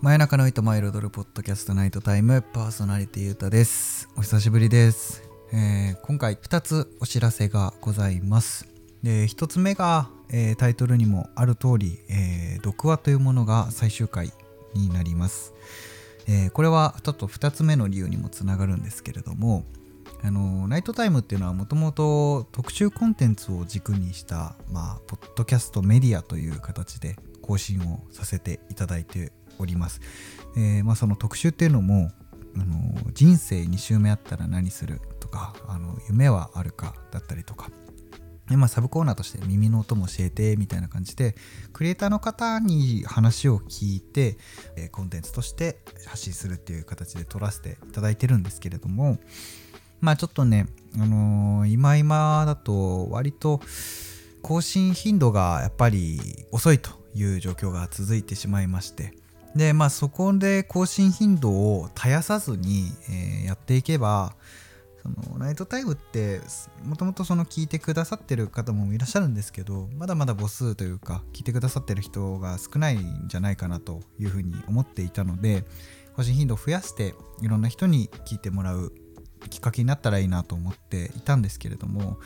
真夜中の糸マイルドルポッドキャストナイトタイムパーソナリティユータです。お久しぶりです、えー今回2つお知らせがございます。で1つ目が、えータイトルにもある通り、えー毒話というものが最終回になります、えーこれはちょっと2つ目の理由にもつながるんですけれどもあのナイトタイムっていうのはもともと特集コンテンツを軸にした、まあ、ポッドキャストメディアという形で更新をさせていただいております。えーまあ、その特集っていうのもあの人生2周目あったら何するとかあの夢はあるかだったりとかでまあ、サブコーナーとして耳の音も教えてみたいな感じでクリエイターの方に話を聞いて、えコンテンツとして発信するっていう形で撮らせていただいてるんですけれどもまあちょっとね、あのー今今だと割と更新頻度がやっぱり遅いという状況が続いてしまいましてでまあそこで更新頻度を絶やさずに、えーやっていけばそのナイトタイムってもともとその聞いてくださってる方もいらっしゃるんですけどまだまだ母数というか聞いてくださってる人が少ないんじゃないかなというふうに思っていたので更新頻度を増やしていろんな人に聞いてもらうきっかけになったらいいなと思っていたんですけれども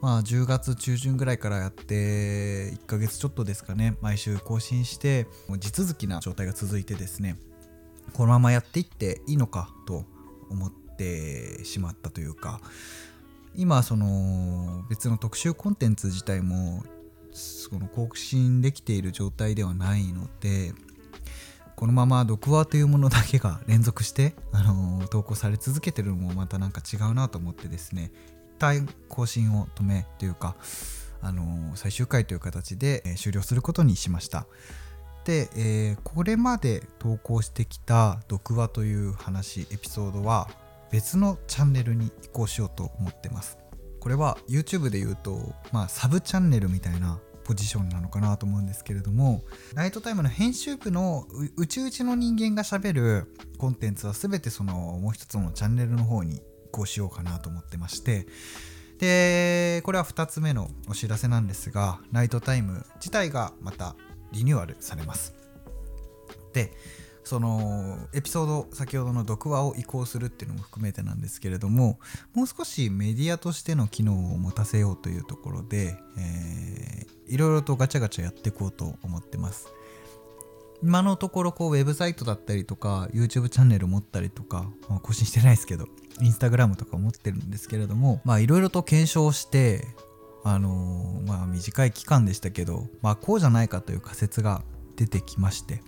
まあ10月中旬ぐらいからやって1ヶ月ちょっとですかね。毎週更新して地続きな状態が続いてですね。このままやっていっていいのかと思ってしまったというか。今その別の特集コンテンツ自体もその更新できている状態ではないのでこのまま毒話というものだけが連続して、あの投稿され続けてるのもまたなんか違うなと思ってですね。一旦更新を止めというか、あの最終回という形で、え終了することにしました。で、えーこれまで投稿してきた毒話という話エピソードは別のチャンネルに移行しようと思ってますこれは YouTube で言うと、まあ、サブチャンネルみたいなポジションなのかなと思うんですけれどもナイトタイムの編集部のう内々の人間がしゃべるコンテンツは全てそのもう一つのチャンネルの方に行しようかなと思ってまして。でこれは2つ目のお知らせなんですがナイトタイム自体がまたリニューアルされます。でそのエピソード先ほどの毒話を移行するっていうのも含めてなんですけれどももう少しメディアとしての機能を持たせようというところで、えーいろいろとガチャガチャやっていこうと思ってます。今のところこうウェブサイトだったりとか YouTube チャンネル持ったりとか、まあ更新してないですけど Instagram とか持ってるんですけれどもいろいろと検証してあのーまあ短い期間でしたけどまあこうじゃないかという仮説が出てきまして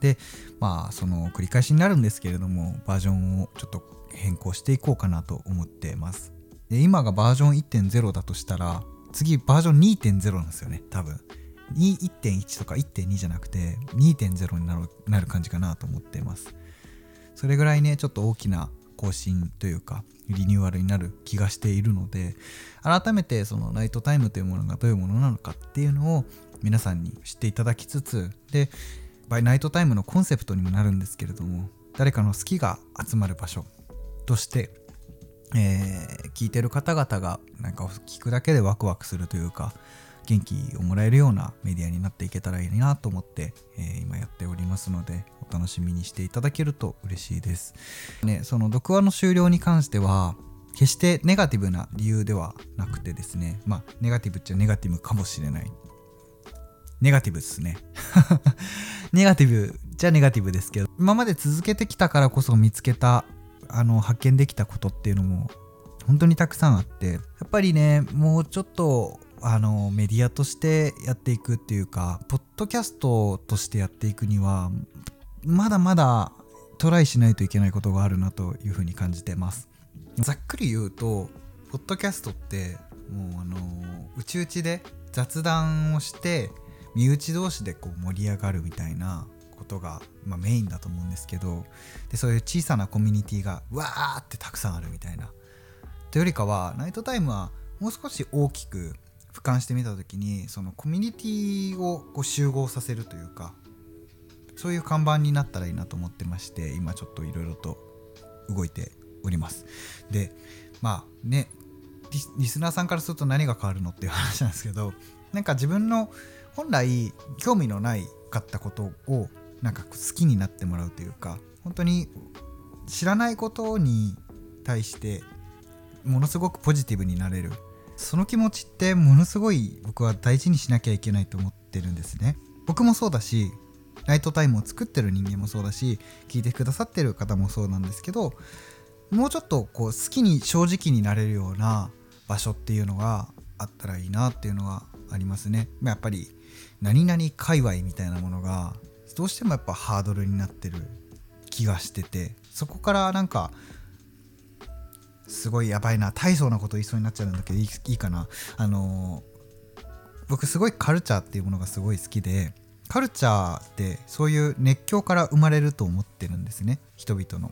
でまあその繰り返しになるんですけれどもバージョンをちょっと変更していこうかなと思ってます。で今がバージョン1.0だとしたら次バージョン2.0なんですよね多分。1.1とか1.2じゃなくて2.0になるなる感じかなと思ってます。それぐらいねちょっと大きな更新というかリニューアルになる気がしているので改めてそのナイトタイムというものがどういうものなのかっていうのを皆さんに知っていただきつつでバイナイトタイムのコンセプトにもなるんですけれども誰かの好きが集まる場所として、えー聞いてる方々がなんか聞くだけでワクワクするというか元気をもらえるようなメディアになっていけたらいいなと思って、えー今やっておりますのでお楽しみにしていただけると嬉しいです。ね、その毒話の終了に関しては決してネガティブな理由ではなくてですねまあネガティブっちゃネガティブかもしれないネガティブですね ネガティブじゃネガティブですけど今まで続けてきたからこそ見つけたあの発見できたことっていうのも本当にたくさんあってやっぱりねもうちょっとあのメディアとしてやっていくっていうかポッドキャストとしてやっていくにはまだまだトライしないといけないことがあるなというふうに感じてます。ざっくり言うとポッドキャストってもうあの内々で雑談をして身内同士でこう盛り上がるみたいなことが、まあ、メインだと思うんですけどでそういう小さなコミュニティがわーってたくさんあるみたいな。というよりかはナイトタイムはもう少し大きく俯瞰してみた時にそのコミュニティをこう集合させるというかそういう看板になったらいいなと思ってまして今ちょっといろいろと動いております。でまあねリスリスナーさんからすると何が変わるのっていう話なんですけどなんか自分の本来興味のないかったことをなんか好きになってもらうというか本当に知らないことに対してものすごくポジティブになれるその気持ちってものすごい僕は大事にしなきゃいけないと思ってるんですね僕もそうだしナイトタイムを作ってる人間もそうだし聞いてくださってる方もそうなんですけどもうちょっとこう好きに正直になれるような場所っていうのがあったらいいなっていうのはありますね。やっぱり何々界隈みたいなものがどうしてもやっぱハードルになってる気がしててそこからなんかすごいやばいな大層なこと言いそうになっちゃうんだけどいいかなあの僕すごいカルチャーっていうものがすごい好きでカルチャーってそういう熱狂から生まれると思ってるんですね人々の。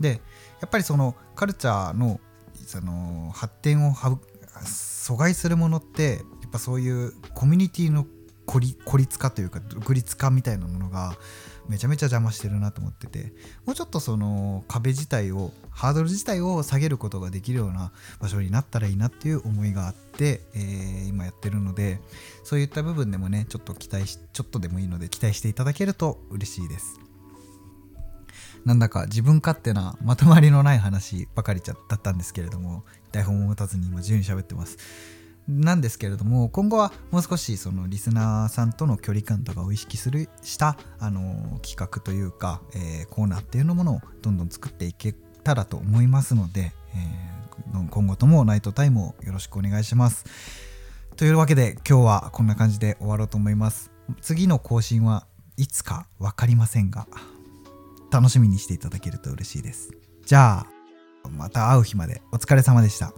でやっぱりそのカルチャーのその発展を阻害するものってやっぱそういうコミュニティの孤立化というか独立化みたいなものがめちゃめちゃ邪魔してるなと思っててもうちょっとその壁自体をハードル自体を下げることができるような場所になったらいいなっていう思いがあって、えー、今やってるのでそういった部分でもねちょっと期待しちょっとでもいいので期待していただけると嬉しいです。なんだか自分勝手なまとまりのない話ばかりだったんですけれども台本を持たずに今自由に喋ってます。なんですけれども今後はもう少しそのリスナーさんとの距離感とかを意識するしたあの企画というか、えー、コーナーっていうのものをどんどん作っていけたらと思いますので、えー、今後ともナイトタイムをよろしくお願いします。というわけで今日はこんな感じで終わろうと思います。次の更新はいつか分かりませんが楽しみにしていただけると嬉しいです。じゃあまた会う日までお疲れ様でした。